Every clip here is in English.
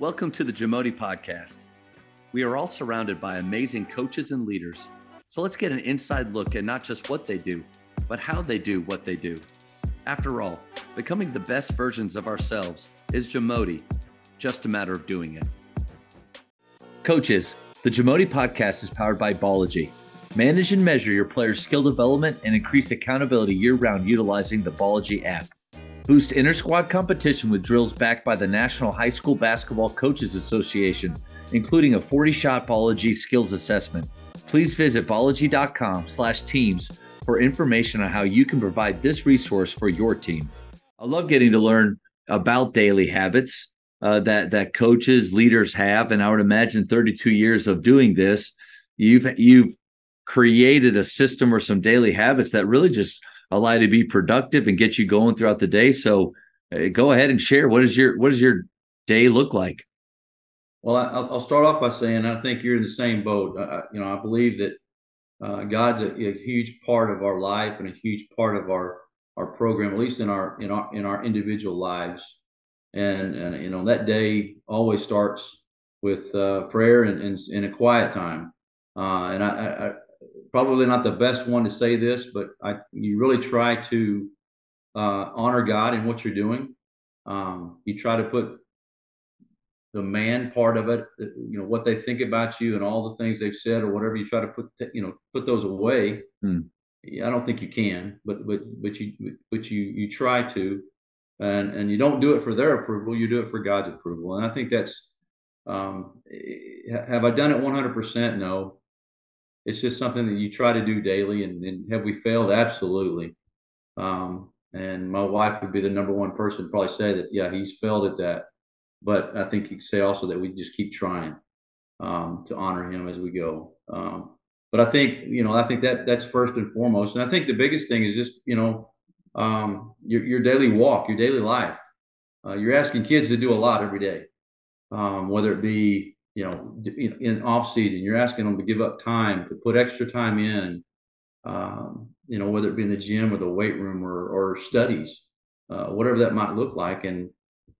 Welcome to the Jamodi Podcast. We are all surrounded by amazing coaches and leaders. So let's get an inside look at not just what they do, but how they do what they do. After all, becoming the best versions of ourselves is Jamodi, just a matter of doing it. Coaches, the Jamodi Podcast is powered by Ballogy. Manage and measure your players' skill development and increase accountability year round utilizing the Ballogy app. Boost inter squad competition with drills backed by the National High School Basketball Coaches Association, including a 40 shot Ballogy skills assessment. Please visit ballogy.com slash teams for information on how you can provide this resource for your team. I love getting to learn about daily habits uh, that that coaches, leaders have, and I would imagine 32 years of doing this, you've you've created a system or some daily habits that really just allow you to be productive and get you going throughout the day. So uh, go ahead and share. What is your what does your day look like? Well, I, will start off by saying I think you're in the same boat. I, you know, I believe that uh, God's a, a, huge part of our life and a huge part of our our program, at least in our in our in our individual lives. And, and you know that day always starts with uh, prayer and, and, a quiet time. Uh, and I, probably not the best one to say this, but I, you really try to uh, honor God in what you're doing. Um, you try to put the man part of it, uh, you know, what they think about you and all the things they've said or whatever. You try to put, you know, put those away. Hmm. I don't think you can, but but but you but you you try to, and and you don't do it for their approval. You do it for God's approval, and I think that's. Um, have I done it 100%? No, it's just something that you try to do daily. And, and have we failed? Absolutely. Um, and my wife would be the number one person to probably say that, yeah, he's failed at that. But I think you could say also that we just keep trying um, to honor him as we go. Um, but I think, you know, I think that that's first and foremost. And I think the biggest thing is just, you know, um, your, your daily walk, your daily life. Uh, you're asking kids to do a lot every day, um, whether it be you know, in off season, you're asking them to give up time to put extra time in, um, you know, whether it be in the gym or the weight room or, or studies, uh, whatever that might look like. And,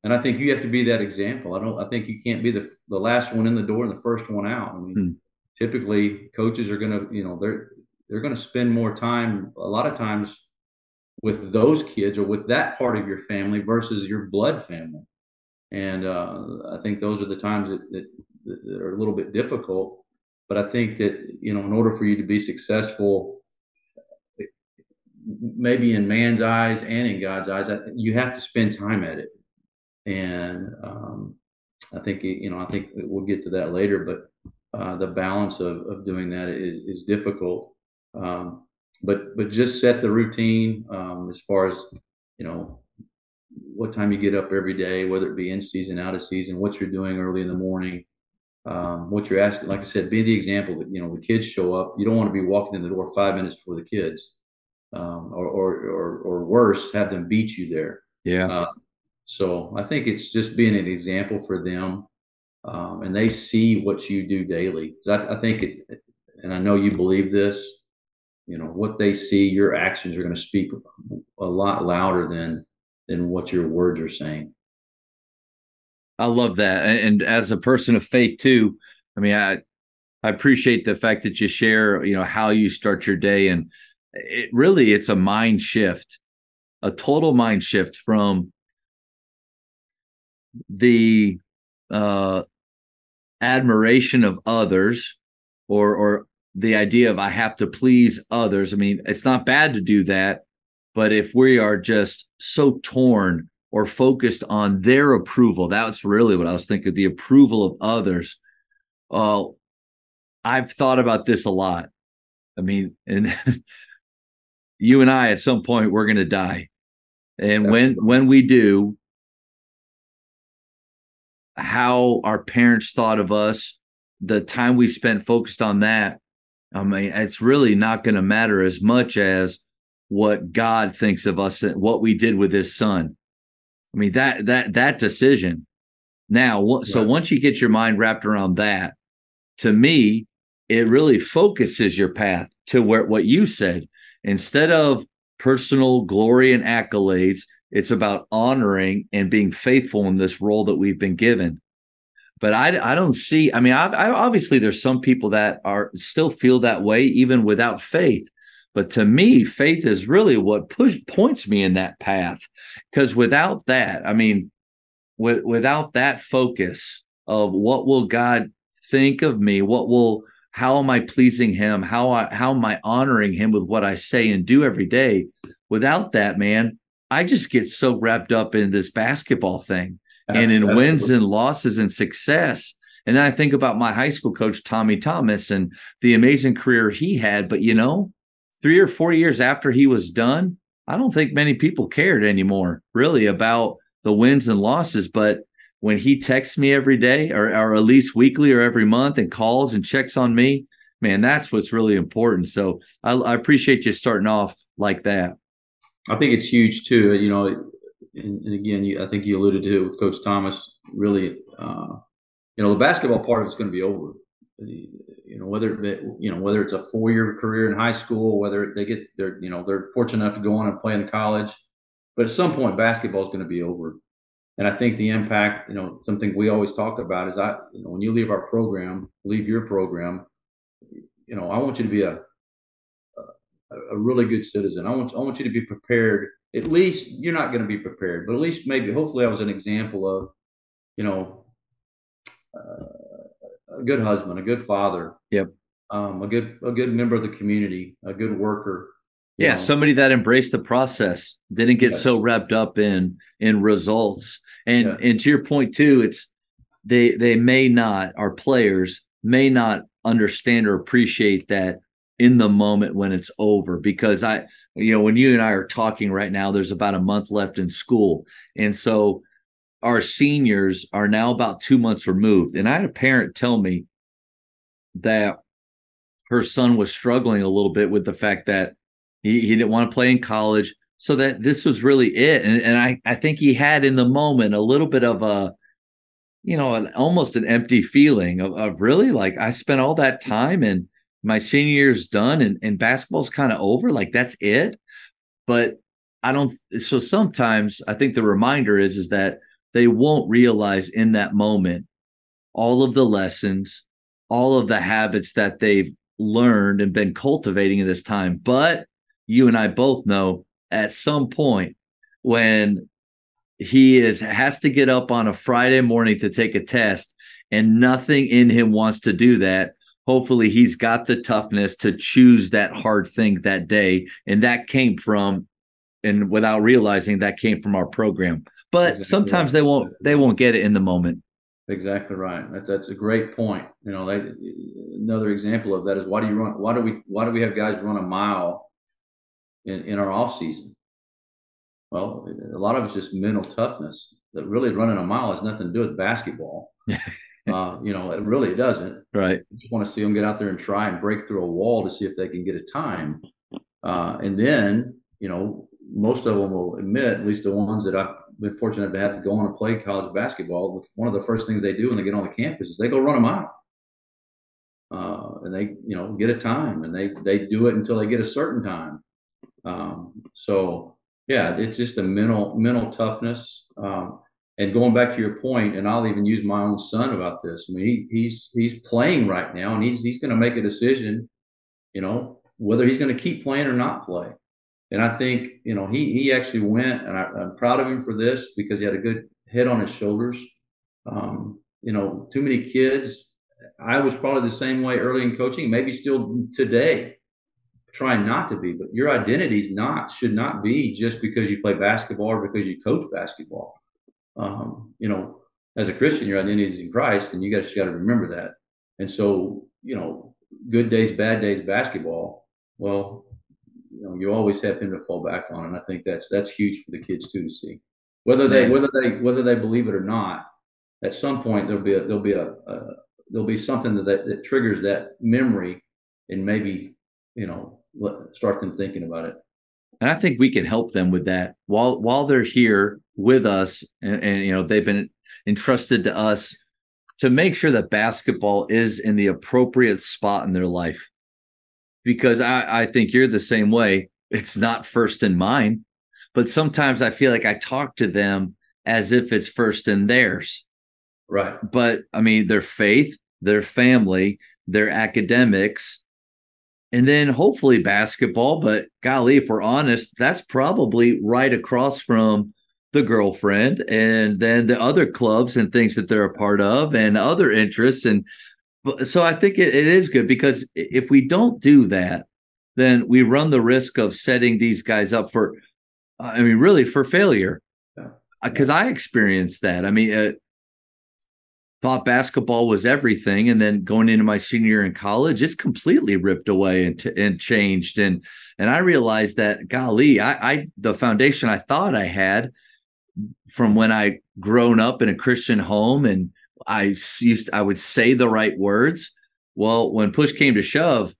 and I think you have to be that example. I don't, I think you can't be the, the last one in the door and the first one out. I mean, hmm. typically coaches are going to, you know, they're, they're going to spend more time a lot of times with those kids or with that part of your family versus your blood family. And uh, I think those are the times that, that that are a little bit difficult. But I think that you know, in order for you to be successful, maybe in man's eyes and in God's eyes, you have to spend time at it. And um, I think you know, I think we'll get to that later. But uh, the balance of, of doing that is, is difficult. Um, but but just set the routine um, as far as you know what time you get up every day, whether it be in season, out of season, what you're doing early in the morning, um, what you're asking, like I said, be the example that you know the kids show up. You don't want to be walking in the door five minutes before the kids, um, or, or, or or worse, have them beat you there. Yeah. Uh, so I think it's just being an example for them, um, and they see what you do daily. I, I think it, and I know you believe this. You know what they see, your actions are going to speak a lot louder than than what your words are saying. I love that. And as a person of faith too, I mean, I I appreciate the fact that you share, you know, how you start your day and it really it's a mind shift, a total mind shift from the uh admiration of others or or the idea of I have to please others. I mean, it's not bad to do that, but if we are just so torn or focused on their approval. That's really what I was thinking the approval of others. Uh, I've thought about this a lot. I mean, and you and I at some point we're going to die. And when when we do, how our parents thought of us, the time we spent focused on that, I mean, it's really not going to matter as much as what God thinks of us and what we did with his son. I mean that that that decision. Now, so once you get your mind wrapped around that, to me, it really focuses your path to where what you said. Instead of personal glory and accolades, it's about honoring and being faithful in this role that we've been given. but I I don't see. I mean, I, I obviously there's some people that are still feel that way even without faith. But to me, faith is really what push points me in that path. Because without that, I mean, with, without that focus of what will God think of me, what will how am I pleasing Him, how I how am I honoring Him with what I say and do every day? Without that, man, I just get so wrapped up in this basketball thing and in wins and losses and success. And then I think about my high school coach, Tommy Thomas, and the amazing career he had. But you know, three or four years after he was done, I don't think many people cared anymore, really, about the wins and losses. But when he texts me every day, or, or at least weekly or every month, and calls and checks on me, man, that's what's really important. So I, I appreciate you starting off like that. I think it's huge too. You know, and, and again, you, I think you alluded to it with Coach Thomas. Really, uh, you know, the basketball part of it's going to be over. You know, whether it, you know whether it's a four-year career in high school, whether they get they're you know they're fortunate enough to go on and play in college, but at some point, basketball is going to be over. And I think the impact, you know, something we always talk about is I, you know, when you leave our program, leave your program, you know, I want you to be a a, a really good citizen. I want I want you to be prepared at least you're not going to be prepared, but at least maybe, hopefully, I was an example of, you know, uh, a good husband, a good father. Yep. Um, a good, a good member of the community, a good worker. Yeah, know. somebody that embraced the process, didn't get yes. so wrapped up in in results. And yeah. and to your point too, it's they they may not our players may not understand or appreciate that in the moment when it's over because I you know, when you and I are talking right now, there's about a month left in school. And so our seniors are now about two months removed. And I had a parent tell me that her son was struggling a little bit with the fact that he, he didn't want to play in college. So that this was really it. And, and I, I think he had in the moment a little bit of a, you know, an almost an empty feeling of, of really like I spent all that time and my senior year's done and, and basketball's kind of over. Like that's it. But I don't so sometimes I think the reminder is is that they won't realize in that moment all of the lessons, all of the habits that they've learned and been cultivating in this time. But you and I both know at some point when he is has to get up on a Friday morning to take a test and nothing in him wants to do that hopefully he's got the toughness to choose that hard thing that day and that came from and without realizing that came from our program but exactly sometimes right. they won't they won't get it in the moment exactly right that, that's a great point you know they, another example of that is why do you run why do we why do we have guys run a mile in, in our off season well a lot of it's just mental toughness that really running a mile has nothing to do with basketball Uh, you know, it really doesn't. Right. I just want to see them get out there and try and break through a wall to see if they can get a time. Uh, and then, you know, most of them will admit, at least the ones that I've been fortunate to have to go on and play college basketball, one of the first things they do when they get on the campus is they go run a mile. Uh, and they, you know, get a time and they, they do it until they get a certain time. Um, so yeah, it's just a mental, mental toughness. Um, and going back to your point, and I'll even use my own son about this. I mean, he, he's he's playing right now, and he's he's going to make a decision, you know, whether he's going to keep playing or not play. And I think you know he he actually went, and I, am proud of him for this because he had a good head on his shoulders. Um, you know, too many kids. I was probably the same way early in coaching, maybe still today, trying not to be. But your identity is not should not be just because you play basketball or because you coach basketball um, you know, as a Christian, your identity is in Christ, and you got got to remember that. And so, you know, good days, bad days, basketball. Well, you know, you always have him to fall back on, and I think that's that's huge for the kids too to see whether they whether they whether they believe it or not. At some point, there'll be a there'll be a, a there'll be something that, that that triggers that memory, and maybe you know start them thinking about it. And I think we can help them with that while while they're here with us, and, and you know they've been entrusted to us to make sure that basketball is in the appropriate spot in their life. Because I, I think you're the same way. It's not first in mine, but sometimes I feel like I talk to them as if it's first in theirs. Right. But I mean, their faith, their family, their academics, and then hopefully basketball. But golly, if we're honest, that's probably right across from the girlfriend and then the other clubs and things that they're a part of and other interests. And so I think it, it is good because if we don't do that, then we run the risk of setting these guys up for, I mean, really for failure. Because yeah. I experienced that. I mean, uh, thought basketball was everything and then going into my senior year in college it's completely ripped away and, t- and changed and and i realized that golly I, I the foundation i thought i had from when i grown up in a christian home and i used i would say the right words well when push came to shove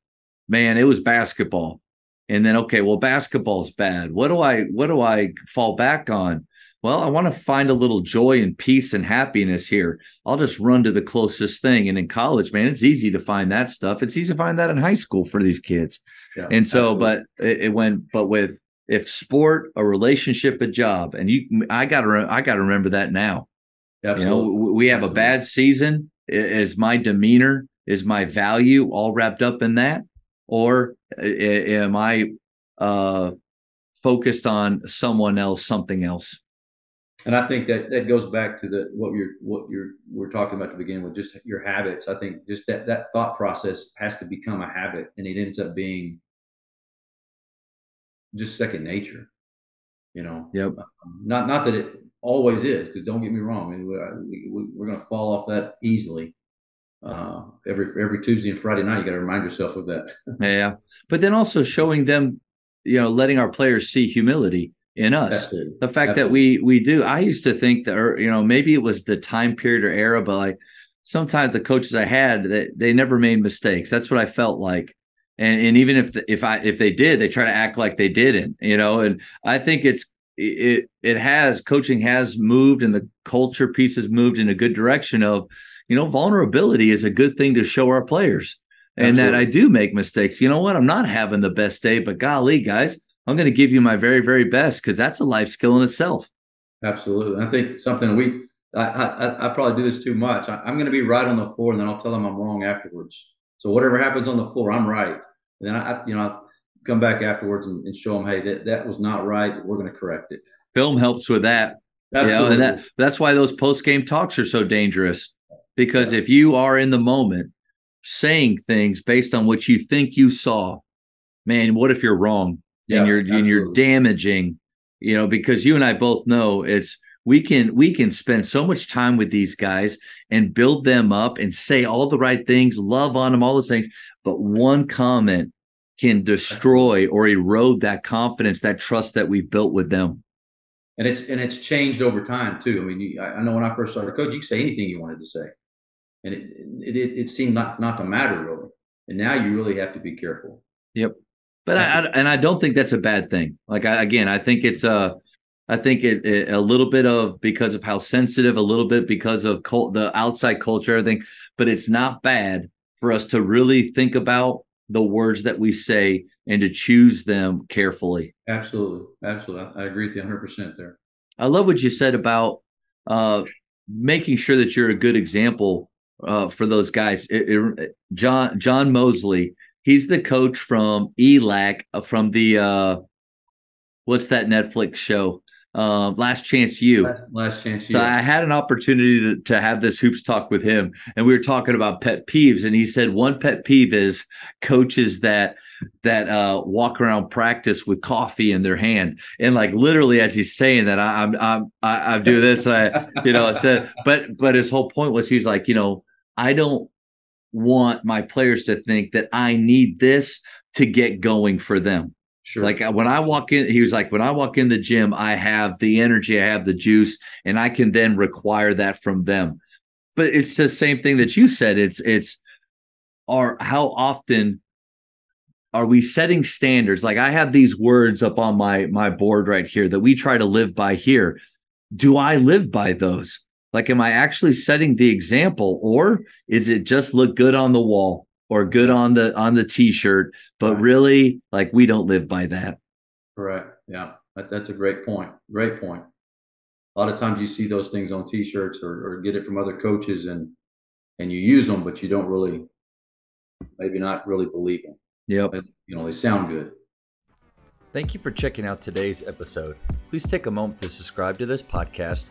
man it was basketball and then okay well basketball's bad what do i what do i fall back on well, I want to find a little joy and peace and happiness here. I'll just run to the closest thing. And in college, man, it's easy to find that stuff. It's easy to find that in high school for these kids. Yeah, and so, absolutely. but it, it, went, but with if sport, a relationship, a job, and you, I got to, I got to remember that now. Absolutely. You know, we have a bad season. Is my demeanor, is my value all wrapped up in that, or am I uh, focused on someone else, something else? and I think that that goes back to the what you're what you're we're talking about to begin with, just your habits. I think just that that thought process has to become a habit, and it ends up being just second nature. You know. Yep. Um, not not that it always is, because don't get me wrong, I mean, we, we, we're going to fall off that easily. Uh, every every Tuesday and Friday night, you got to remind yourself of that. yeah, but then also showing them, you know, letting our players see humility in us. Absolutely. The fact Absolutely. that we we do. I used to think that, or, you know, maybe it was the time period or era, but like sometimes the coaches I had that they, they never made mistakes. That's what I felt like. And and even if if I if they did, they try to act like they didn't, you know. And I think it's it it has coaching has moved and the culture piece has moved in a good direction of you know vulnerability is a good thing to show our players and that I do make mistakes. You know what? I'm not having the best day, but golly, guys, I'm going to give you my very, very best because that's a life skill in itself. Absolutely. I think something we, I, I, I probably do this too much. I, am going to be right on the floor and then I'll tell them I'm wrong afterwards. So whatever happens on the floor, I'm right. And then I, you know, come back afterwards and, and show them, hey, that, that was not right. We're going to correct it. Film helps with that. Absolutely. You know, that, that's why those post game talks are so dangerous because yeah. if you are in the moment saying things based on what you think you saw, man, what if you're wrong? yeah, and you're absolutely. and you're damaging, you know, because you and I both know it's we can we can spend so much time with these guys and build them up and say all the right things, love on them, all those things, but one comment can destroy or erode that confidence, that trust that we've built with them. And it's and it's changed over time too. I mean, you, I know when I first started coach, you could say anything you wanted to say, and it it, it, it seemed not not to matter really. And now you really have to be careful. Yep. But I, I, and I don't think that's a bad thing. Like I, again, I think it's a, I think it, it, a little bit of because of how sensitive, a little bit because of cult, the outside culture, everything. But it's not bad for us to really think about the words that we say and to choose them carefully. Absolutely, absolutely, I agree with you 100 percent there. I love what you said about uh, making sure that you're a good example uh, for those guys. It, John John Mosley He's the coach from ELAC uh, from the uh what's that Netflix show? Uh, Last Chance U. Last Chance So I had an opportunity to, to have this hoops talk with him, and we were talking about pet peeves, and he said one pet peeve is coaches that that uh, walk around practice with coffee in their hand, and like literally as he's saying that, I, I'm I'm I, I do this, I you know, I said, but but his whole point was he's like, you know, I don't want my players to think that I need this to get going for them. Sure. Like uh, when I walk in, he was like, when I walk in the gym, I have the energy, I have the juice, and I can then require that from them. But it's the same thing that you said. It's it's are how often are we setting standards? Like I have these words up on my my board right here that we try to live by here. Do I live by those? Like, am I actually setting the example, or is it just look good on the wall or good on the on the t-shirt? But right. really, like, we don't live by that. Correct. Yeah, that, that's a great point. Great point. a lot of times you see those things on T-shirts or, or get it from other coaches, and and you use them, but you don't really, maybe not really believe them. Yep. But, you know, they sound good. Thank you for checking out today's episode. Please take a moment to subscribe to this podcast,